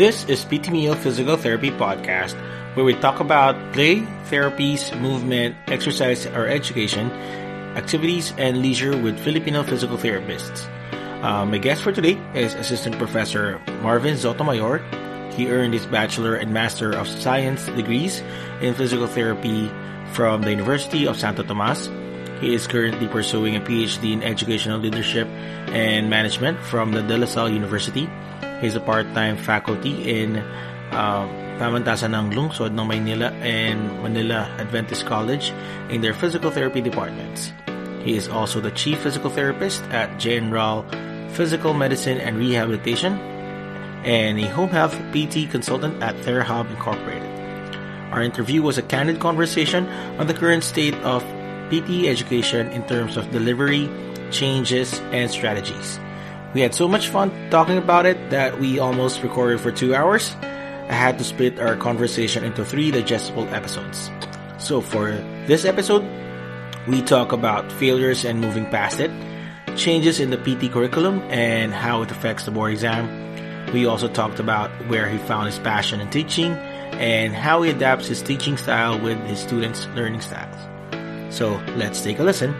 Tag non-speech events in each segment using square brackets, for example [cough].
This is PT Mio Physical Therapy Podcast, where we talk about play, therapies, movement, exercise or education, activities, and leisure with Filipino physical therapists. Uh, my guest for today is Assistant Professor Marvin Sotomayor. He earned his Bachelor and Master of Science degrees in Physical Therapy from the University of Santo Tomas. He is currently pursuing a PhD in Educational Leadership and Management from the De La Salle University. He is a part-time faculty in uh, Pamantasan ng Lungsod ng Maynila and Manila Adventist College in their physical therapy departments. He is also the chief physical therapist at General Physical Medicine and Rehabilitation and a home health PT consultant at TheraHub Incorporated. Our interview was a candid conversation on the current state of PT education in terms of delivery, changes, and strategies. We had so much fun talking about it that we almost recorded for two hours. I had to split our conversation into three digestible episodes. So for this episode, we talk about failures and moving past it, changes in the PT curriculum and how it affects the board exam. We also talked about where he found his passion in teaching and how he adapts his teaching style with his students' learning styles. So let's take a listen.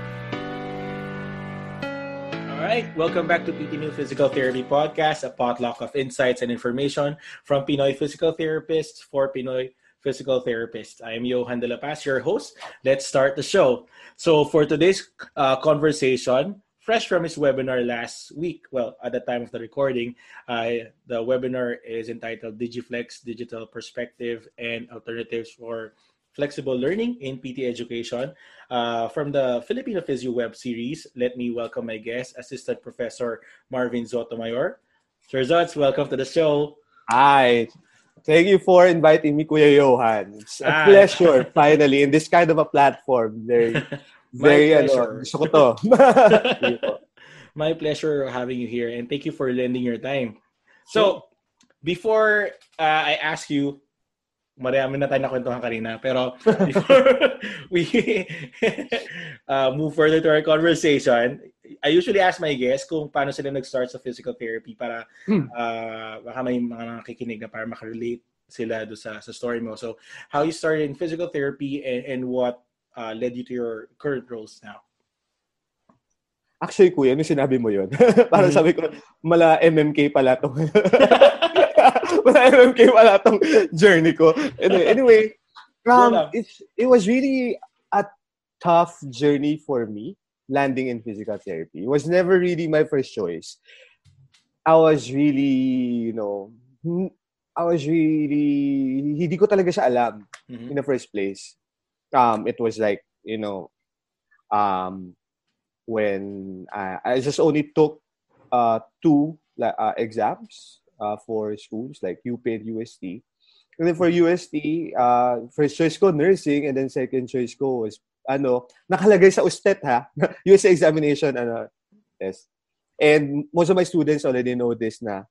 Welcome back to PT New Physical Therapy Podcast, a potluck of insights and information from Pinoy physical therapists for Pinoy physical therapists. I am Johan De La Paz, your host. Let's start the show. So for today's uh, conversation, fresh from his webinar last week, well, at the time of the recording, uh, the webinar is entitled Digiflex Digital Perspective and Alternatives for Flexible Learning in PT Education. Uh, from the Filipino Physio web series, let me welcome my guest, Assistant Professor Marvin Sotomayor. Sir Zots, welcome to the show. Hi. Thank you for inviting me, Kuya Johan. It's a ah. pleasure, finally, in this kind of a platform. Very, [laughs] very, ano, gusto ko to. [laughs] My pleasure having you here, and thank you for lending your time. So, before uh, I ask you, marami na tayo nakwentuhan kanina, pero [laughs] before we [laughs] uh, move further to our conversation, I usually ask my guests kung paano sila nag-start sa physical therapy para hmm. uh, baka may mga nakikinig na para makarelate sila do sa, sa story mo. So, how you started in physical therapy and, and what uh, led you to your current roles now? Actually, kuya, ano sinabi mo yun? [laughs] para mm-hmm. sabi ko, mala MMK pala to. Mala MMK pala tong journey ko. Anyway, anyway um, it's, it was really a tough journey for me landing in physical therapy. It was never really my first choice. I was really, you know, I was really, hindi ko talaga siya alam mm-hmm. in the first place. Um, it was like, you know, um, when I, I just only took uh, two uh, exams uh, for schools like UP and UST. And then for UST, uh, first choice ko nursing and then second choice ko was ano, nakalagay sa USTET ha, [laughs] US examination ano, test. And most of my students already know this na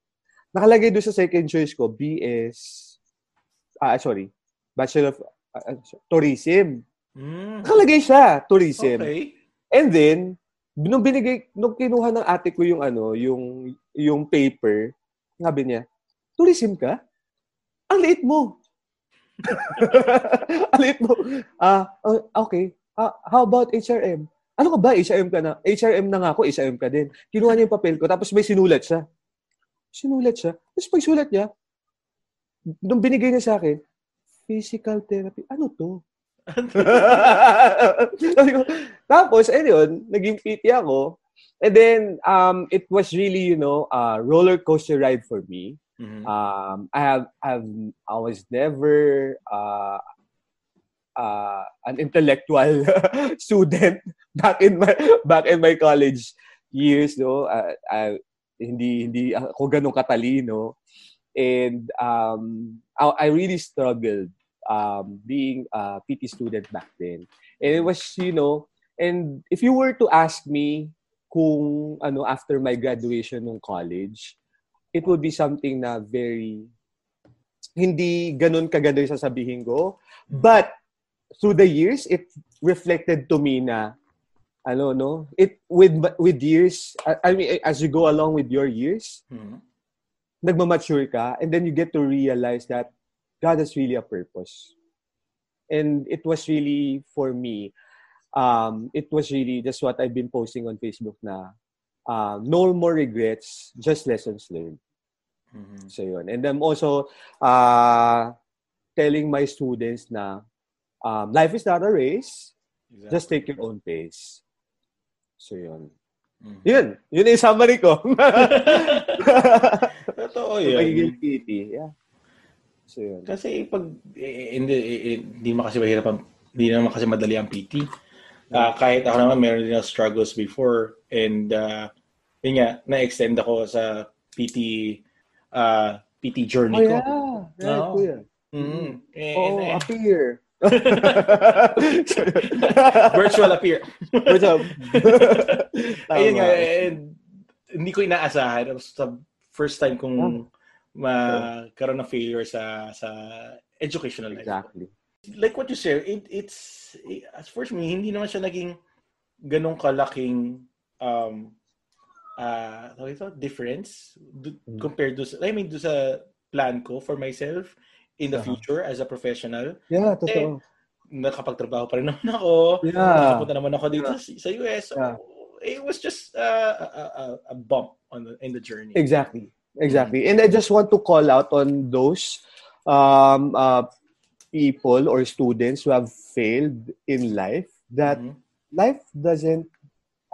nakalagay doon sa second choice ko BS ah sorry, Bachelor of uh, Tourism. Mm. Nakalagay siya, Tourism. Okay. And then nung binigay nung kinuha ng ate ko yung ano, yung yung paper, sabi niya, "Tourism ka? Ang liit mo." [laughs] Ang liit mo. Ah, uh, okay uh, how about HRM? Ano ka ba? HRM ka na? HRM na nga ako, HRM ka din. Kinuha niya yung papel ko, tapos may sinulat siya. Sinulat siya. Tapos pag sulat niya, nung binigay niya sa akin, physical therapy. Ano to? [laughs] tapos, ayun, naging PT ako. And then, um, it was really, you know, a roller coaster ride for me. Mm-hmm. Um, I have, have, I was never uh, uh, an intellectual [laughs] student back in my back in my college years no uh, uh, hindi hindi ako ganun katalino and um I, I really struggled um being a PT student back then and it was you know and if you were to ask me kung ano after my graduation ng college it would be something na very hindi ganun kaganda yung sasabihin ko but through the years, it reflected to me na, ano, no? It, with, with years, I, I mean, as you go along with your years, mm-hmm. nagmamature ka, and then you get to realize that God has really a purpose. And it was really, for me, um, it was really just what I've been posting on Facebook na uh, no more regrets, just lessons learned. Mm-hmm. So yun. And I'm also uh, telling my students na um, life is not a race. Exactly. Just take your own pace. So yun. Mm-hmm. Yun. Yun yung summary ko. [laughs] [laughs] Totoo yun. Magiging PT. Yeah. So yun. Kasi pag eh, hindi, eh, hindi mo kasi mahirap ang, hindi naman kasi madali ang PT. Uh, kahit ako naman meron din struggles before and uh, yun nga, na-extend ako sa PT uh, PT journey oh, yeah. ko. Yeah, no? kuya. Mm-hmm. And, oh, and, appear. [laughs] Virtual appear. Virtual. [laughs] Ayun nga, and, hindi ko inaasahan. Sa first time kong oh. magkaroon ng failure sa sa educational life. Exactly. Like what you said, it, it's, it, as for me, hindi naman siya naging ganong kalaking um, uh, ito, difference do, mm. compared to, I mean, do sa plan ko for myself in the uh-huh. future as a professional. Yeah, totoo. Eh, nakapagtrabaho pa rin naman ako. Yeah. Nakapunta naman ako dito yeah. sa, US. So, yeah. it was just uh, a, a, a bump on the, in the journey. Exactly. Exactly. And I just want to call out on those um, uh, people or students who have failed in life that mm-hmm. life doesn't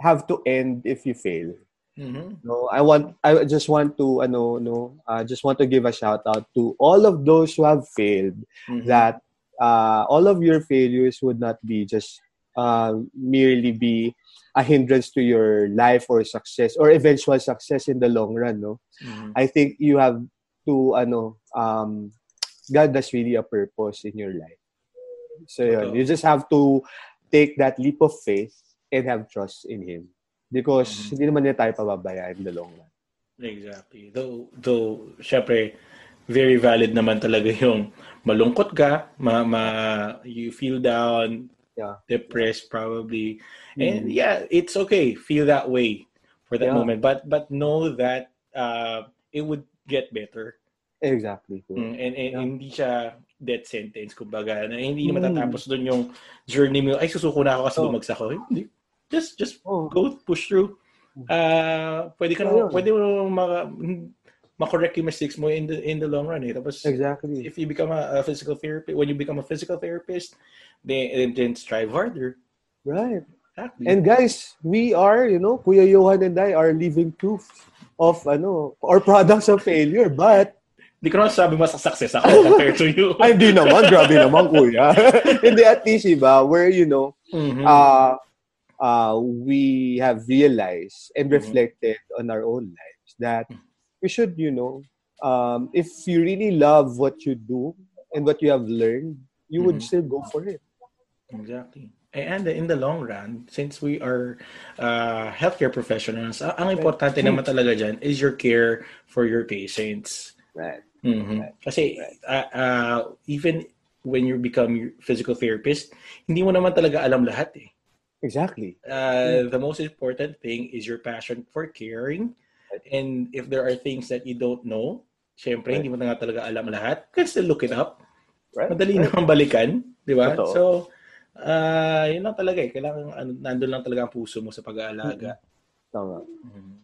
have to end if you fail. Mm-hmm. No, I want I just want to ano no, uh, just want to give a shout out to all of those who have failed mm-hmm. that uh, all of your failures would not be just uh, merely be a hindrance to your life or success or eventual success in the long run no mm-hmm. i think you have to ano um god has really a purpose in your life. So yun, you just have to take that leap of faith and have trust in him. Because mm-hmm. hindi naman niya tayo pababayaan in the long run. Exactly. Though though syempre very valid naman talaga yung malungkot ka ma, ma you feel down yeah. depressed probably. And mm. yeah it's okay. Feel that way for that yeah. moment. But but know that uh, it would get better exactly mm, and, and yeah. hindi siya death sentence kumbaga na hindi mm. matatapos doon yung journey mo ay susuko na ako kasi oh. bumagsak ako hindi just just oh. go push through uh pwede ka na, oh, pwede mo maka ma-correct yung mistakes mo in the in the long run eh. Tapos exactly. if you become a, a physical therapist, when you become a physical therapist, then, then strive harder. Right. Exactly. And guys, we are, you know, Kuya Johan and I are living proof of, ano, or products of failure. But, Hindi ko naman sabi mas success ako compared to you. Ay, hindi naman. Grabe naman, kuya. [laughs] hindi, at least, iba, where, you know, mm-hmm. uh, uh, we have realized and mm-hmm. reflected mm-hmm. on our own lives that we should, you know, um, if you really love what you do and what you have learned, you mm-hmm. would still go for it. Exactly. And in the long run, since we are uh, healthcare professionals, ang importante naman talaga dyan is your care for your patients. Right. Mm-hmm. right. Kasi right. Uh, uh, even when you become physical therapist, hindi mo naman talaga alam lahat eh. Exactly. Uh, mm. The most important thing is your passion for caring. And if there are things that you don't know, syempre, right. hindi mo na nga talaga alam lahat, you can still look it up. Right. Madali right. naman balikan, di ba? So, uh, yun lang talaga eh. Kailangan, ano, nandun lang talaga ang puso mo sa pag-aalaga. Tama. Mm-hmm.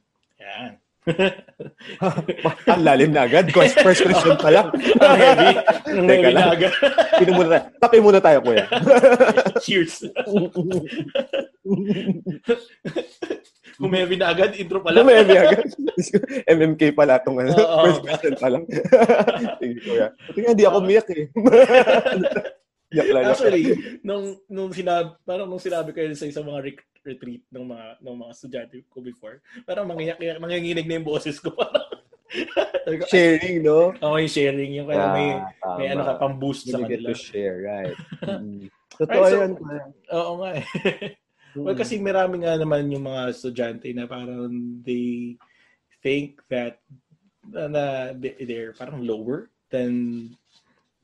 Yan. [laughs] ang lalim na agad. First question pa lang. [laughs] ang heavy. Ang heavy na agad. [laughs] Inom muna tayo. Tapi muna tayo, kuya. Cheers. Kung heavy na agad, intro pa lang. Kung heavy agad. MMK pala itong ano, oh, first question pa lang. Sige, kuya. Nga, hindi ako miyak eh. Actually, nung nung sinabi, parang nung sinabi ko sa isang mga re- retreat ng mga ng mga estudyante ko before, parang nanginginig na yung boses ko. [laughs] sharing, no? Oo, oh, yung sharing. Yung kaya may, ah, may ano ka, pang boost sa kanila. to share, right. [laughs] Mm. Totoo right, so, yan. Oo nga eh. well, kasi marami nga naman yung mga estudyante na parang they think that uh, na they're parang lower than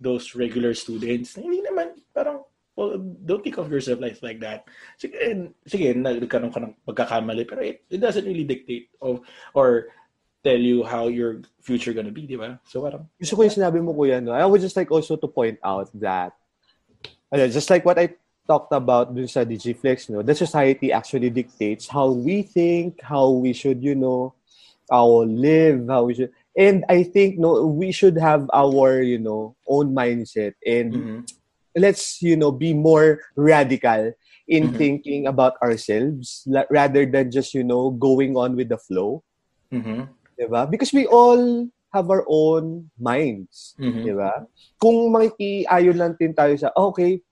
those regular students, hindi naman, parang, well, don't think of yourself like, like that. Sige, sige nagkaroon ka ng pagkakamali, pero it, it doesn't really dictate of, or tell you how your future gonna be, di ba? So parang... Gusto ko yung sinabi mo, kuya, no? I would just like also to point out that, just like what I talked about dun sa Digiflex, no, the society actually dictates how we think, how we should, you know, our live, how we should, and I think, no, we should have our, you know, own mindset and mm-hmm. let's, you know, be more radical in mm-hmm. thinking about ourselves rather than just, you know, going on with the flow. Mm-hmm. Diba? Because we all have our own minds. Mm-hmm. Diba? Kung makikiayon lang din tayo sa, okay,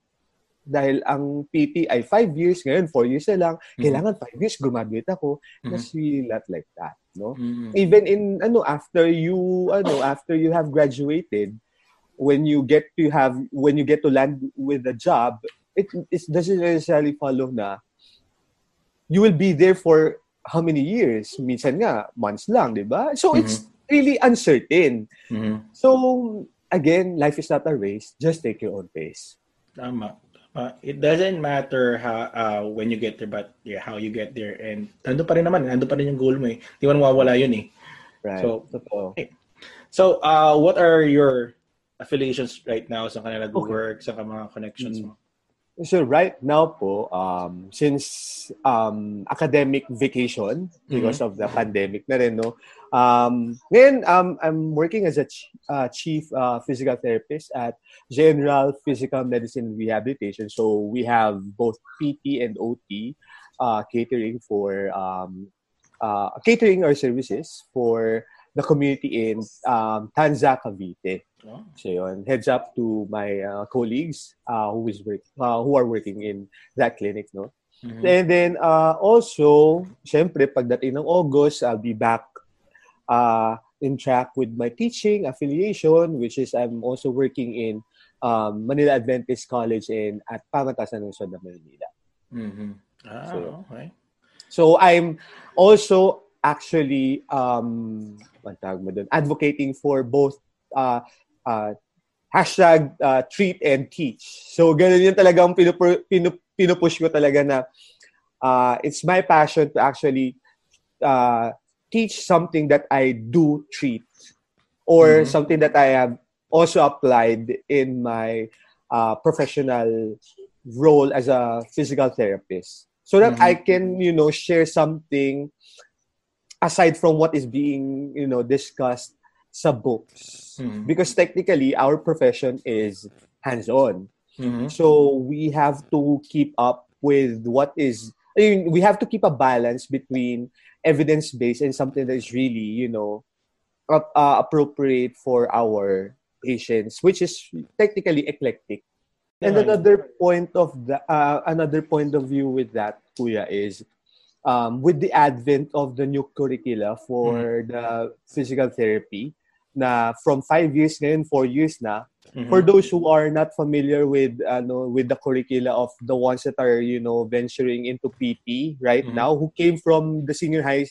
dahil ang PT ay 5 years, ngayon 4 years na lang, mm-hmm. kailangan 5 years graduate ako. Mm-hmm. That's really not like that, no? Mm-hmm. Even in ano after you ano after you have graduated, when you get to have when you get to land with a job, it it doesn't necessarily follow na you will be there for how many years? Minsan nga months lang, 'di ba? So mm-hmm. it's really uncertain. Mm-hmm. So again, life is not a race. Just take your own pace. Tama. Uh, it doesn't matter how uh, when you get there, but yeah, how you get there. And nando pa rin naman, nando pa rin yung goal mo eh. Di man mawawala yun eh. Right. So, okay. so uh, what are your affiliations right now sa kanila okay. work, sa mga connections mo? So right now po, um, since um, academic vacation because mm-hmm. of the pandemic na rin, no? Um, ngayon, um, I'm working as a ch- uh, chief uh, physical therapist at General Physical Medicine Rehabilitation. So we have both PT and OT uh, catering for um, uh, catering our services for the community in um, Tanza, Cavite. So yun, heads up to my uh, colleagues uh, who is work, uh, who are working in that clinic, no? Mm-hmm. And then uh, also, syempre, pagdating ng August, I'll be back uh, in track with my teaching affiliation, which is I'm also working in um, Manila Adventist College in at Pangatasan Lungsod ng Manila. Mm-hmm. Ah, so, okay. So I'm also actually um, advocating for both uh, uh, hashtag uh, treat and teach. So ganun yun talaga ang pinupu- pinup- pinupush ko talaga na uh, it's my passion to actually uh, teach something that I do treat or mm-hmm. something that I have also applied in my uh, professional role as a physical therapist so that mm-hmm. I can, you know, share something aside from what is being, you know, discussed sa books. Mm-hmm. Because technically, our profession is hands-on. Mm-hmm. So we have to keep up with what is, I mean, we have to keep a balance between evidence based and something that is really you know uh, appropriate for our patients which is technically eclectic and right. another point of the uh, another point of view with that kuya is um, with the advent of the new curricula for mm-hmm. the physical therapy na from five years ngayon, four years na. Mm-hmm. For those who are not familiar with ano with the curricula of the ones that are you know venturing into PT right mm-hmm. now, who came from the senior high,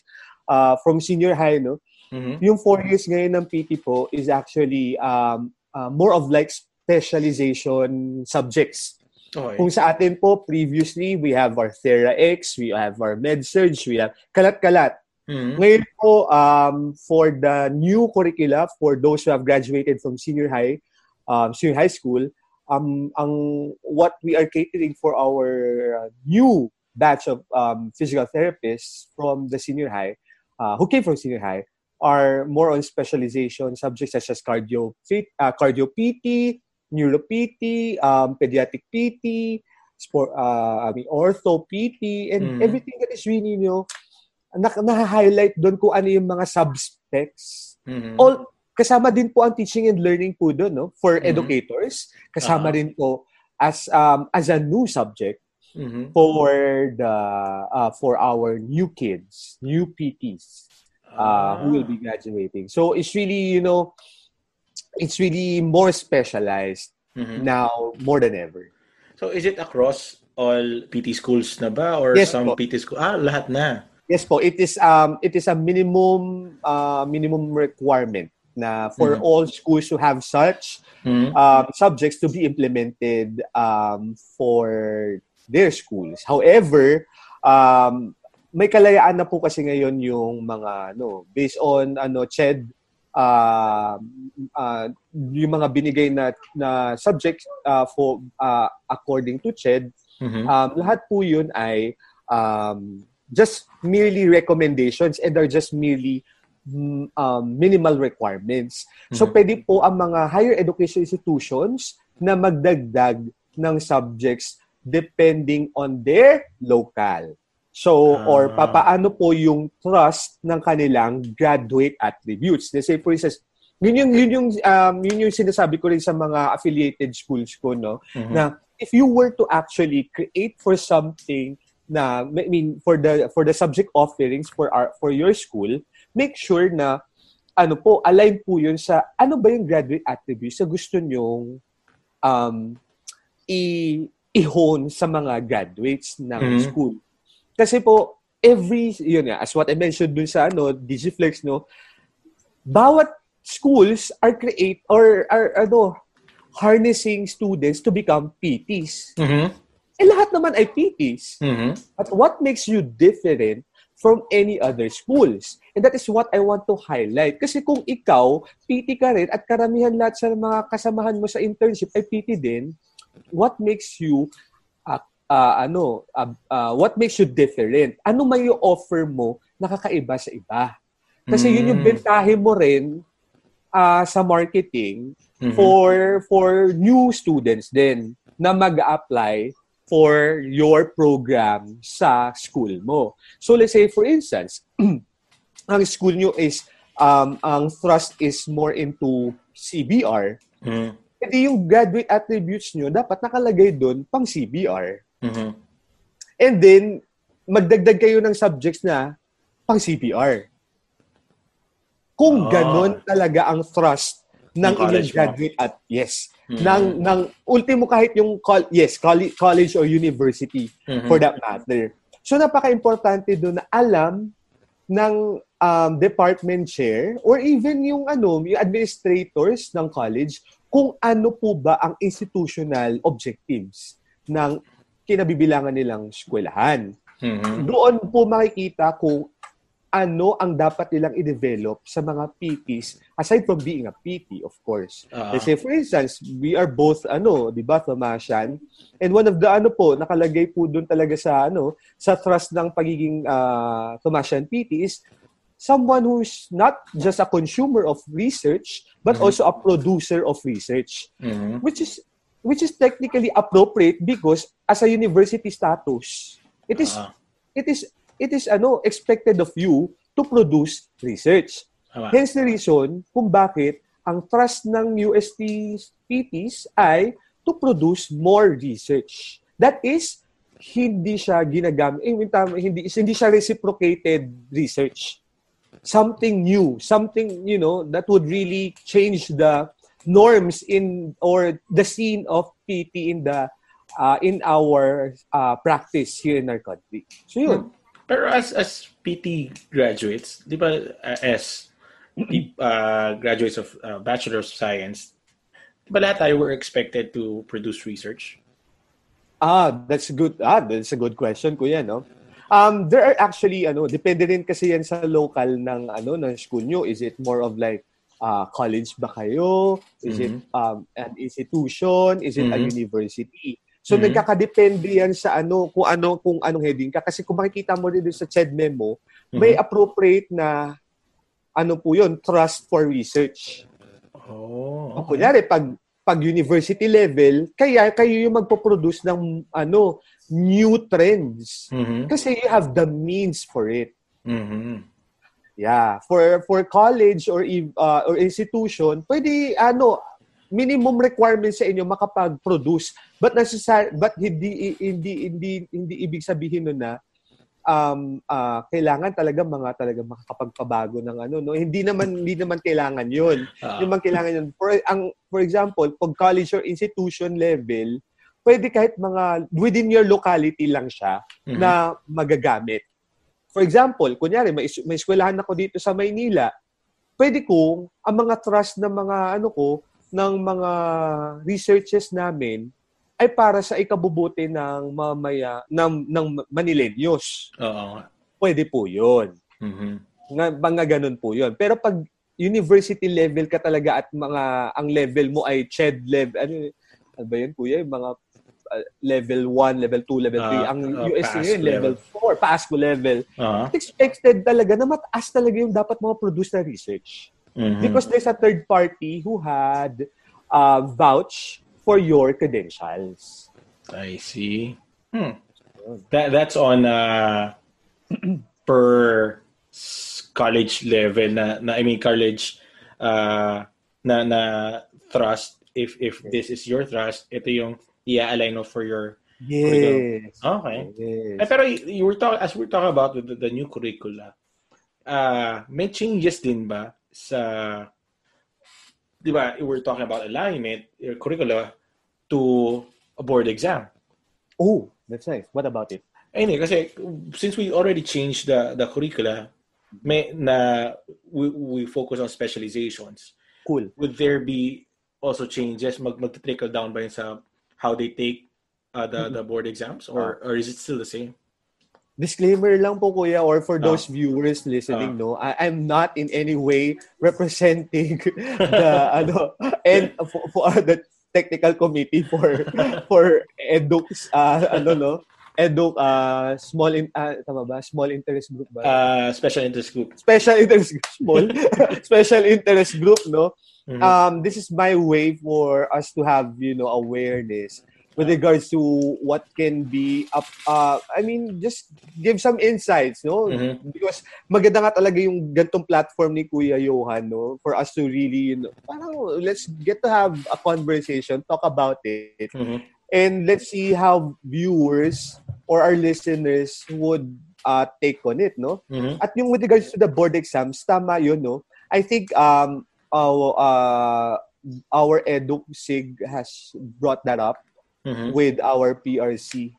uh, from senior high, no. Mm-hmm. Yung four years ngayon ng PT po is actually um, uh, more of like specialization subjects. Okay. Kung sa atin po, previously, we have our Thera X, we have our Med-Surg, we have kalat-kalat. Mm-hmm. Ngayon po, um, for the new curricula, for those who have graduated from senior high, um, senior high school, um, ang what we are catering for our new batch of um, physical therapists from the senior high, uh, who came from senior high, are more on specialization subjects such as cardio, fit, uh, cardio PT, neuro PT, um, pediatric PT, sport, uh, I mean, ortho PT, and mm. everything that is really, you know, na-highlight doon kung ano yung mga subspecs. Mm-hmm. All, kasama din po ang teaching and learning po doon, no? For mm-hmm. educators. Kasama uh-huh. rin po as um, as a new subject mm-hmm. for the uh, for our new kids, new PTs uh, uh, who will be graduating. So it's really, you know, it's really more specialized mm-hmm. now more than ever. So is it across all PT schools na ba or yes, some po. PT school? Ah, lahat na. Yes po, it is um it is a minimum uh minimum requirement na for mm-hmm. all schools to have such mm-hmm. um, subjects to be implemented um, for their schools. However, um, may kalayaan na po kasi ngayon yung mga no based on ano CHED uh, uh, yung mga binigay na na subjects uh, for uh, according to CHED mm-hmm. um, lahat po yun ay um, just merely recommendations and are just merely mm, um, minimal requirements. Mm-hmm. So pwede po ang mga higher education institutions na magdagdag ng subjects depending on their local. So, uh, or ah. papaano po yung trust ng kanilang graduate attributes. Let's say, for instance, yun yung, yun yung, um, yun yung sinasabi ko rin sa mga affiliated schools ko, no? Mm-hmm. Na if you were to actually create for something na, I mean, for the, for the subject offerings for our, for your school, make sure na, ano po, align po yun sa, ano ba yung graduate attributes sa gusto nyong um, i- i-hone sa mga graduates ng mm-hmm. school. Kasi po, every, yun nga, as what I mentioned dun sa ano, Digiflex, no, bawat schools are create or are ano, harnessing students to become PTs. Mm-hmm. Eh lahat naman ay PTs. Mm-hmm. But what makes you different from any other schools? And that is what I want to highlight. Kasi kung ikaw, PT ka rin at karamihan lahat sa mga kasamahan mo sa internship ay PT din, what makes you uh, ano, uh, uh, what makes you different? Ano may offer mo nakakaiba sa iba? Kasi mm. yun yung mm. bentahe mo rin uh, sa marketing mm-hmm. for for new students din na mag-apply for your program sa school mo. So let's say for instance, [clears throat] ang school nyo is um, ang thrust is more into CBR. Mm. Hindi yung graduate attributes nyo dapat nakalagay doon pang CBR. Mm-hmm. And then, magdagdag kayo ng subjects na pang CPR. Kung oh. ganon talaga ang thrust ng inyong graduate at yes, mm-hmm. ng ng ultimo kahit yung col- yes, college, college or university mm-hmm. for that matter. So napaka-importante doon na alam ng um, department chair or even yung ano, yung administrators ng college kung ano po ba ang institutional objectives ng kinabibilangan nilang eskwelahan. Mm-hmm. Doon po makikita kung ano ang dapat nilang i-develop sa mga PTs aside from being a PT of course. Uh-huh. Let's say for instance, we are both ano, 'di ba, Thomasian? And one of the ano po nakalagay po doon talaga sa ano, sa thrust ng pagiging uh, Thomasian PT is someone who's not just a consumer of research but mm-hmm. also a producer of research. Mm-hmm. Which is which is technically appropriate because as a university status, it is uh-huh. it is it is ano expected of you to produce research. Uh-huh. Hence the reason kung bakit ang trust ng UST PTs ay to produce more research. That is hindi siya ginagamit eh, hindi hindi siya reciprocated research. Something new, something you know that would really change the norms in or the scene of PT in the uh, in our uh, practice here in our country. So yun. Hmm. Pero as as PT graduates, di ba uh, as uh, graduates of uh, Bachelor of Science, di ba lahat tayo were expected to produce research? Ah, that's good. Ah, that's a good question, kuya, no? Um, there are actually ano, depende rin kasi yan sa local ng ano ng school nyo. Is it more of like uh, college ba kayo? Is mm-hmm. it um, an institution? Is it mm-hmm. a university? So mm-hmm. nagkakadepende yan sa ano kung ano kung anong heading ka kasi kung makikita mo din sa CHED memo, mm-hmm. may appropriate na ano po 'yon, trust for research. Oh. Okay. Kunyari pag pag university level, kaya kayo yung magpo-produce ng ano new trends. Mm-hmm. Kasi you have the means for it. Mm-hmm. Yeah, for for college or uh, or institution, pwede ano minimum requirements sa inyo makapag-produce. But necessary but hindi hindi hindi hindi ibig sabihin no na um uh, kailangan talaga mga talaga makakapagpabago ng ano no? Hindi naman hindi naman kailangan yun. Uh. yung man kailangan yun. For ang for example pag college or institution level pwede kahit mga within your locality lang siya mm-hmm. na magagamit. For example, kunyari, may, may eskwelahan ako dito sa Maynila, pwede kong ang mga trust ng mga ano ko, ng mga researches namin ay para sa ikabubuti ng mamaya ng ng Manilenyos. Oo. pwede po yun. Mm-hmm. Nga, mga ganun po yun. Pero pag university level ka talaga at mga ang level mo ay CHED level, ano, ano ba yun kuya? Yung mga uh, level 1, level 2, level 3. Uh, ang uh, USC yun, level 4, PASCO level. Uh-huh. Expected talaga na mataas talaga yung dapat mga produce na research. Mm-hmm. Because there's a third party who had uh, vouch for your credentials. I see. Hmm. That that's on uh, [clears throat] per college level na, na I mean college uh, na na thrust if if this is your thrust ito yung i-align for your Yes. Okay. Yes. Eh, pero you were talking as we're talking about the, the new curricula. Uh, may changes din ba sa 'di ba? We're talking about alignment, your curricula to a board exam. Oh, that's nice. What about it? Anyway, kasi since we already changed the the curricula, may na we, we focus on specializations. Cool. Would there be also changes mag mag-trickle down ba yun sa how they take uh, the mm-hmm. the board exams or uh, or is it still the same? Disclaimer lang po kuya or for those uh, viewers listening uh, no, I, I'm not in any way representing [laughs] the ano and for, for the technical committee for [laughs] for eduk's uh, ano no eduk uh, small in uh, tama ba? Small interest group ba? Uh, special interest group. Special interest group small. [laughs] Special interest group no? Mm-hmm. um this is my way for us to have you know awareness with regards to what can be up uh, I mean just give some insights no mm-hmm. because maganda nga talaga yung gantong platform ni Kuya Johan no for us to really you know, parang let's get to have a conversation talk about it mm-hmm. and let's see how viewers or our listeners would uh, take on it no mm-hmm. at yung with regards to the board exams tama yun no I think um our uh, our edu sig has brought that up mm-hmm. with our PRC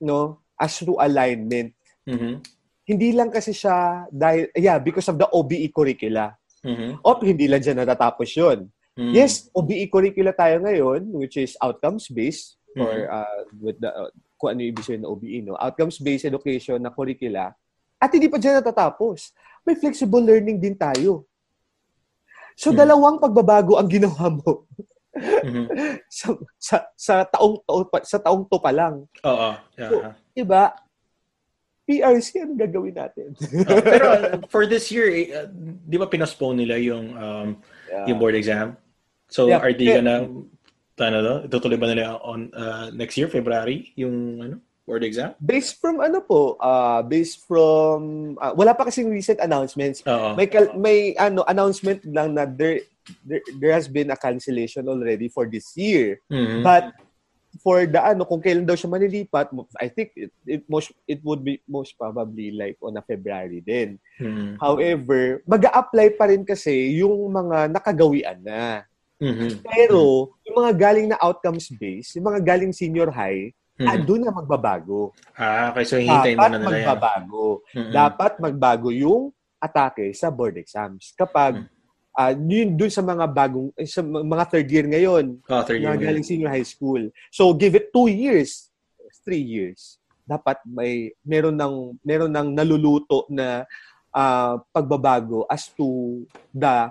no as to alignment mm-hmm. hindi lang kasi siya dahil yeah because of the OBE curricula mm-hmm. o hindi lang dyan natatapos yun mm-hmm. yes OBE curricula tayo ngayon which is outcomes based mm-hmm. or uh, with the uh, kung ano ibig sabihin ng OBE no outcomes based education na curricula at hindi pa dyan natatapos may flexible learning din tayo so mm-hmm. dalawang pagbabago ang ginawa mo [laughs] mm-hmm. [laughs] sa, sa sa taong to, sa taong to pa lang. Oo. Yeah. So, iba PRC ano gagawin natin? uh, [laughs] pero uh, for this year, uh, 'di ba pinospone nila yung um, yeah. yung board exam? So Yeah. are they gonna ano no? Itutuloy ba nila on uh, next year February yung ano board exam? Based from ano po, uh, based from uh, wala pa kasing recent announcements. Oo. May kal- may ano announcement lang na there, there there has been a cancellation already for this year. Mhm. But for the ano kung kailan daw siya manilipat, I think it, it most it would be most probably like on a February din. Mhm. However, mag-a-apply pa rin kasi yung mga nakagawian na. Mhm. Pero yung mga galing na outcomes based, yung mga galing senior high, Mhm. ah, doon na magbabago. Ah, okay. So hintayin Dapat muna nila yan. magbabago. Mhm. Dapat magbago yung atake sa board exams. Kapag Mhm. Ah yun doon sa mga bagong eh, sa mga third year ngayon Oh, third year. na galing senior high school. So give it two years, three years. Dapat may meron ng meron ng naluluto na ah, pagbabago as to the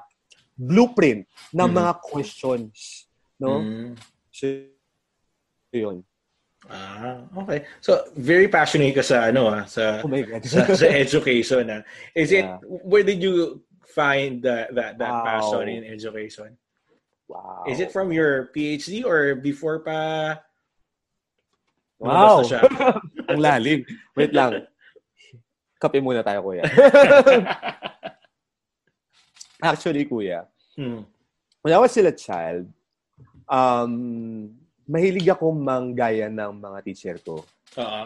blueprint ng Mhm. mga questions, no? Mhm. So yun. Ah, okay. So very passionate ka sa ano ah, sa Oh my god. sa, sa education ah. Is it Yeah. where did you find that that that Wow. passion in education? wow. Is it from your PhD or before pa? Wow. [laughs] Ang lalim. Wait lang. Kape muna tayo, kuya. [laughs] Actually, kuya, Hmm. when I was still a child, um, mahilig ako manggaya ng mga teacher ko. Oo.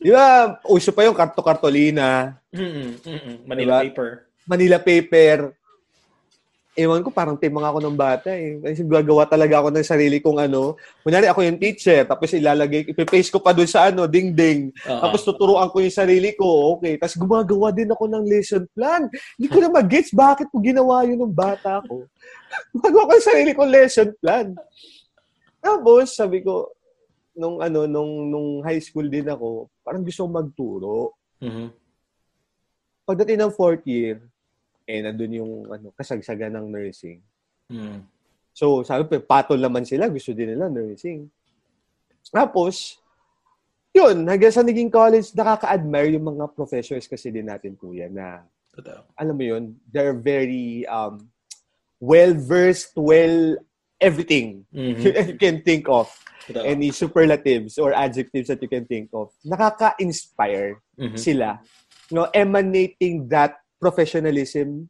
Di ba, uso pa yung karto-kartolina, Mm-mm, mm-mm. Manila Diba? paper. Manila paper. Ewan ko, parang timang ako ng bata eh. Kasi gagawa talaga ako ng sarili kong ano. Kunyari ako yung teacher, tapos ilalagay, ipipaste ko pa dun sa ano, ding-ding. Oo. Tapos tuturuan ko yung sarili ko. Okay. Tapos gumagawa din ako ng lesson plan. Hindi ko na mag-gets bakit ko ginawa yun ng bata ko. [laughs] Gumagawa ko yung sarili ko lesson plan. Tapos sabi ko, nung ano, nung, nung high school din ako, parang gusto kong magturo. Mhm. pagdating ng fourth year, eh, nandun yung ano, kasagsagan ng nursing. Mm. So, sabi pa, patol naman sila. Gusto din nila nursing. Tapos, yun, hanggang sa naging college, nakaka-admire yung mga professors kasi din natin, kuya, na, Totoo. alam mo yun, they're very um, well-versed, well, everything Mhm. [laughs] you can think of. Totoo. Any superlatives or adjectives that you can think of. Nakaka-inspire Mhm. sila. No, emanating that professionalism.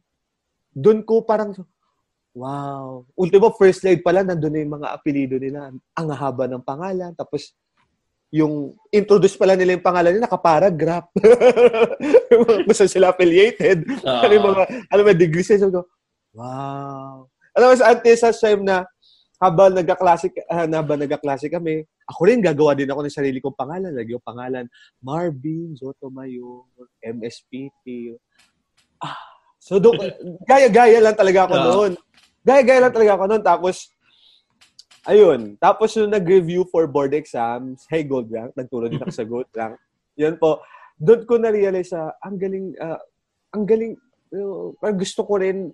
Doon ko parang, wow. Ultimo, first slide pala, nandun na yung mga apelido nila. Ang haba ng pangalan. Tapos, yung introduce pala nila yung pangalan nila, nakaparagraph. [laughs] Kung saan sila affiliated. Ah. ano yung mga, ano yung degrees nila. Ko, wow. Alam mo, sa ante sa time na habang nagka-classic, uh, habang nagka-classic kami, ako rin gagawa din ako ng sarili kong pangalan. Lagi yung pangalan, Marvin Sotomayor, MSPT. Ah, so, do, [laughs] gaya-gaya lang talaga ako Ah. noon. Gaya-gaya lang talaga ako noon. Tapos, ayun. Tapos, yung nag-review for board exams, hey, gold rank. Nagturo din ako sa gold [laughs] rank. Yan po. Doon ko na-realize sa, ang galing, ah, ang galing, uh, parang gusto ko rin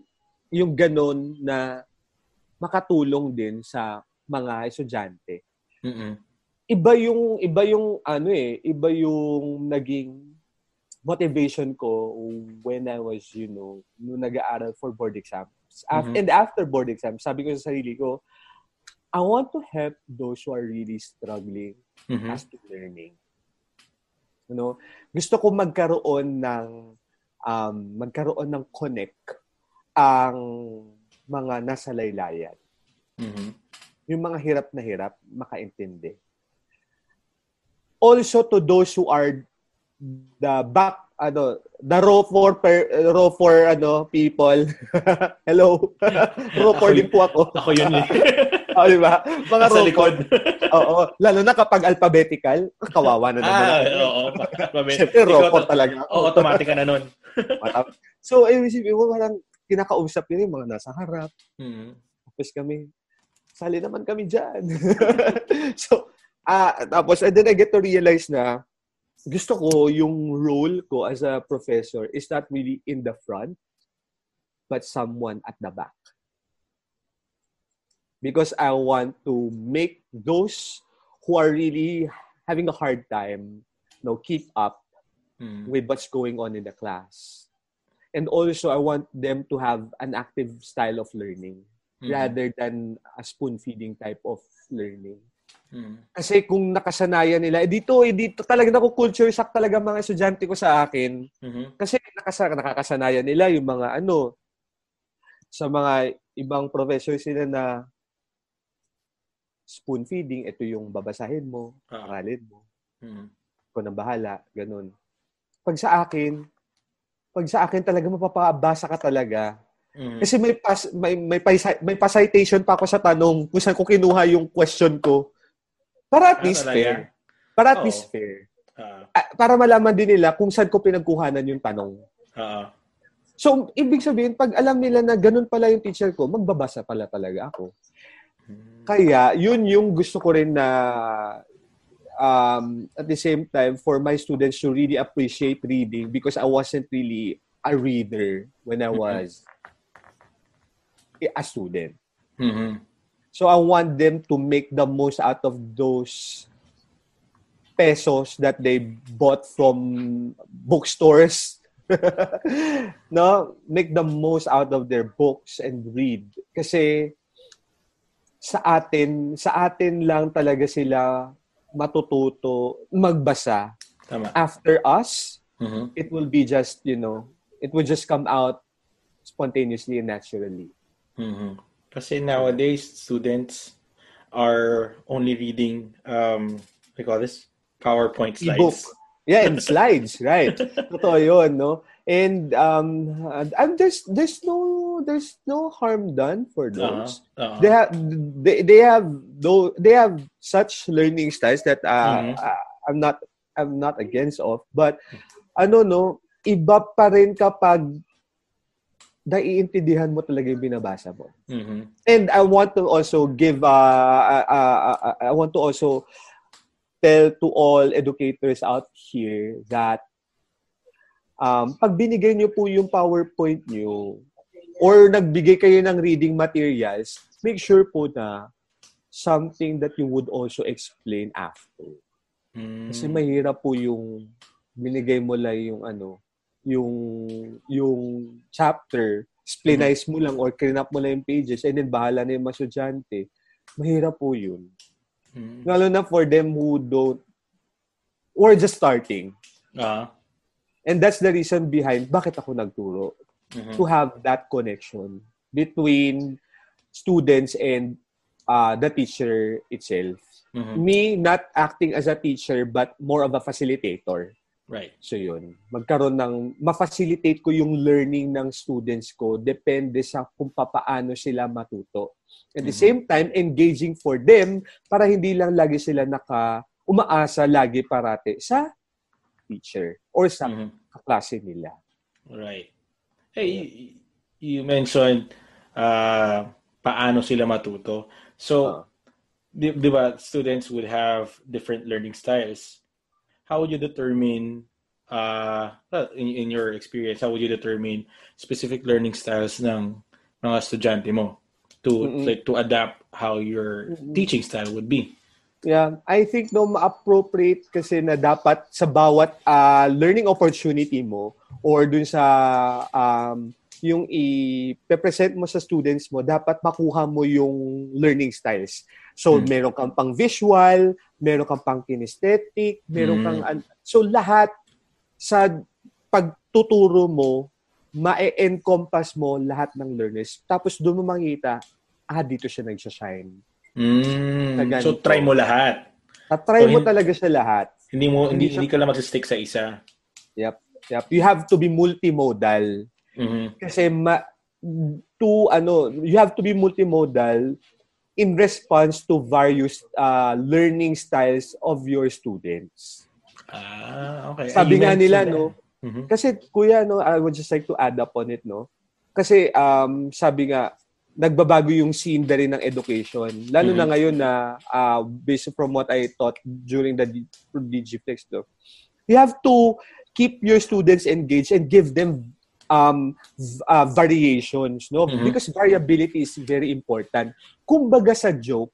yung ganon na makatulong din sa mga estudyante. Mhm. Iba yung iba yung ano eh, iba yung naging motivation ko when I was, you know, nung nag-aaral for board exams. Mhm. And after board exams, sabi ko sa sarili ko, I want to help those who are really struggling Mhm. as to learning. You know, gusto ko magkaroon ng um, magkaroon ng connect ang mga nasa laylayan. Mhm. Yung mga hirap na hirap, makaintindi. Also to those who are the back ano the raw for per, raw for ano people [laughs] hello [laughs] raw for din po ako Ako yun eh. [laughs] oh, di ba mga Sa raw likod. Oo, lalo na kapag alphabetical, kawawa na naman. ah, oo. Siyempre, robot to- talaga. Oo, automatic ka na nun. So, eh, isipin mo, parang kinakausap nila yung mga nasa harap. Mhm. Tapos kami, sali naman kami dyan. so, ah tapos, and then I get to realize na gusto ko yung role ko as a professor is not really in the front, but someone at the back. Because I want to make those who are really having a hard time, you know, keep up Mhm. with what's going on in the class. And also, I want them to have an active style of learning Mhm. rather than a spoon-feeding type of learning. Mhm. Kasi kung nakasanayan nila, eh dito, eh dito talaga naku culture shock talaga mga estudyante ko sa akin. Mhm. Kasi nakasa, nakakasanayan nila yung mga ano, sa mga ibang professors sila na spoon feeding, ito yung babasahin mo, Ah. aralin mo, Mhm. ko nang bahala, ganun. Pag sa akin, pag sa akin talaga mapapabasa ka talaga. Mhm. Kasi may pas, may may pa, may pa citation pa ako sa tanong kung saan ko kinuha yung question ko. Para at Ah, least talaga? fair. Para at Oo. least fair. Ah, Ah, para malaman din nila kung saan ko pinagkuhanan yung tanong. ah, So, ibig sabihin, pag alam nila na ganun pala yung teacher ko, magbabasa pala talaga ako. Mhm. Kaya, yun yung gusto ko rin na um, at the same time, for my students to really appreciate reading because I wasn't really a reader when I was a student. Mhm. So, I want them to make the most out of those pesos that they bought from bookstores. [laughs] no? Make the most out of their books and read. Kasi sa atin, sa atin lang talaga sila matututo magbasa. Tama. After us, Mhm. it will be just, you know, it will just come out spontaneously and naturally. Mhm. Kasi nowadays, students are only reading, um, you call this? PowerPoint E-book. slides. Yeah, and slides, right? [laughs] Totoo yun, no? And um, and there's there's no there's no harm done for those. Uh-huh. Uh-huh. They have they, they have though they have such learning styles that uh, Mhm. uh, I'm not I'm not against of, but ano no, iba pa rin kapag naiintindihan mo talaga yung binabasa mo. Mhm. And I want to also give, uh, uh, uh, uh, I want to also tell to all educators out here that um, pag binigay niyo po yung PowerPoint niyo or nagbigay kayo ng reading materials, make sure po na something that you would also explain after. Mm. Kasi mahirap po yung binigay mo lang yung ano, yung yung chapter, explainize mo lang or clean up mo lang yung pages and then bahala na yung masyudyante. Mahirap po yun. Mm. Lalo na for them who don't or just starting. Uh-huh. And that's the reason behind bakit ako nagturo mm-hmm. to have that connection between students and uh, the teacher itself. Mm-hmm. Me not acting as a teacher but more of a facilitator. Right. So yun, magkaroon ng ma-facilitate ko yung learning ng students ko depende sa kung paano sila matuto. At the mm-hmm. same time, engaging for them para hindi lang lagi sila naka umaasa lagi parate sa teacher or sa mm-hmm. kaklase nila. Right. Hey, you mentioned uh, paano sila matuto. So, uh, di, di ba, students would have different learning styles. How would you determine, uh, in, in your experience, how would you determine specific learning styles ng mga estudyante mo to mm-hmm. like to adapt how your mm-hmm. teaching style would be? Yeah, I think no ma-appropriate kasi na dapat sa bawat uh, learning opportunity mo or dun sa um, yung i-present mo sa students mo, dapat makuha mo yung learning styles. So, hmm. meron kang pang visual, meron kang pang kinesthetic, meron hmm. kang... So, lahat sa pagtuturo mo, ma-encompass mo lahat ng learners. Tapos, doon mo makita, ah, dito siya nag-shine. Mm, so try mo lahat. Ta-try so, mo talaga siya lahat. Hindi mo hindi, hindi, hindi ka lang mag-stick sa isa. Yep. Yep. You have to be multimodal. Mm-hmm. Kasi ma to ano, you have to be multimodal in response to various uh, learning styles of your students. Ah, okay. Sabi nga nila, no, mm-hmm. kasi kuya, no, I would just like to add up on it, no, kasi um, sabi nga, nagbabago yung scene rin ng education. Lalo mm-hmm. na ngayon na uh, based from what I taught during the Digiflex, no? you have to keep your students engaged and give them um, uh, variations, no? Mm-hmm. Because variability is very important. Kumbaga sa joke,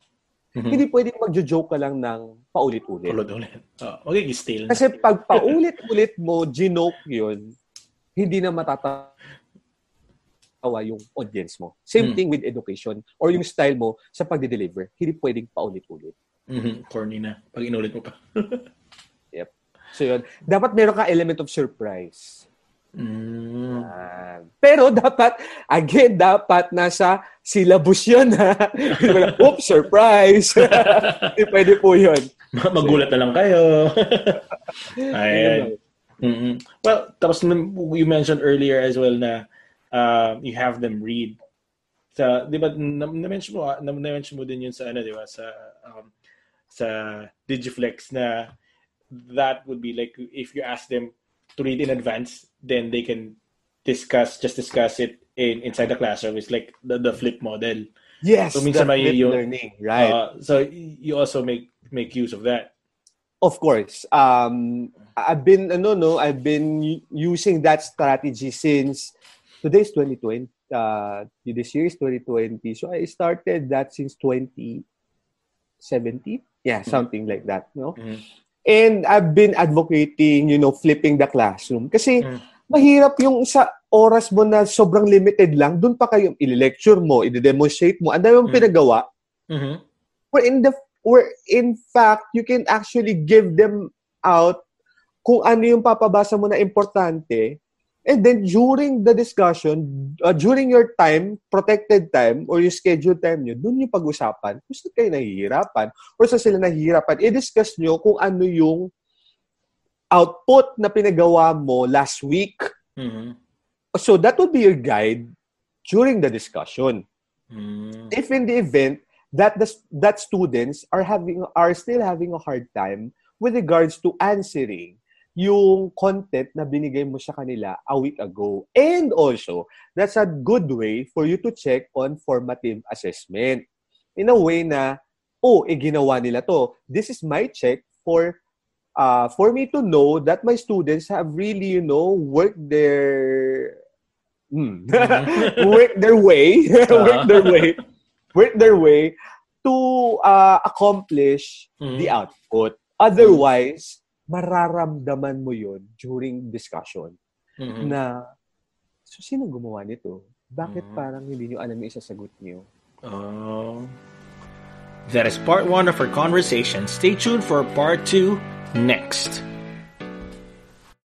mm-hmm. hindi pwedeng magjo-joke ka lang ng paulit-ulit. Paulit-ulit. Oh, magiging still. Kasi pag paulit-ulit mo, ginoke yun, hindi na matata awa yung audience mo. Same mm. thing with education or yung style mo sa pagde-deliver. Hindi pwedeng paulit-ulit. Mm-hmm. Corny na. Pag inulit mo pa. [laughs] yep. So yun. Dapat meron ka element of surprise. Mm. Uh, pero [laughs] dapat, again, dapat nasa syllabus yun. Ha? [laughs] Oops, surprise! [laughs] Hindi pwede po yun. Magulat na lang kayo. Ayan. Mm-hmm. Well, tapos you mentioned earlier as well na uh, you have them read. Sa, di ba, na-mention mo, na-mention mo din yun sa, ano, di ba, sa, um, sa Digiflex na that would be like, if you ask them to read in advance, then they can discuss, just discuss it in inside the classroom. It's like the, the flip model. Yes, so, minsan the flip yung, learning, right. Uh, so you also make make use of that. Of course. Um, I've been, ano, no, I've been using that strategy since today's 2020. Uh, this year is 2020. So I started that since 2017. Yeah, mm-hmm. something like that. No? Mm-hmm. And I've been advocating, you know, flipping the classroom. Kasi mm-hmm. Mahirap yung sa oras mo na sobrang limited lang, doon pa kayo i-lecture mo, i-demonstrate mo. Ang dami mong mm-hmm. pinagawa. Mm-hmm. Where in the where in fact you can actually give them out kung ano yung papabasa mo na importante And then during the discussion, uh, during your time, protected time, or your scheduled time nyo, dun yung pag-usapan kung saan kayo nahihirapan or sa sila nahihirapan. I-discuss nyo kung ano yung output na pinagawa mo last week. Mm-hmm. So that would be your guide during the discussion. Mm-hmm. If in the event that the, that students are having are still having a hard time with regards to answering yung content na binigay mo sa kanila a week ago. And also, that's a good way for you to check on formative assessment. In a way na, oh, eh, ginawa nila to. This is my check for uh, for me to know that my students have really, you know, worked their [laughs] mm, work their way, [laughs] work their way, work their way to uh, accomplish mm-hmm. the output. Otherwise, mararamdaman mo yon during discussion mm-hmm. na so sino gumawa nito? Bakit mm-hmm. parang hindi nyo alam yung isasagot nyo? Oh. That is part one of our conversation. Stay tuned for part two next.